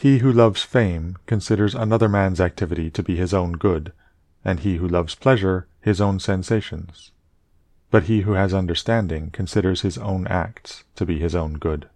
He who loves fame considers another man's activity to be his own good, and he who loves pleasure his own sensations. But he who has understanding considers his own acts to be his own good.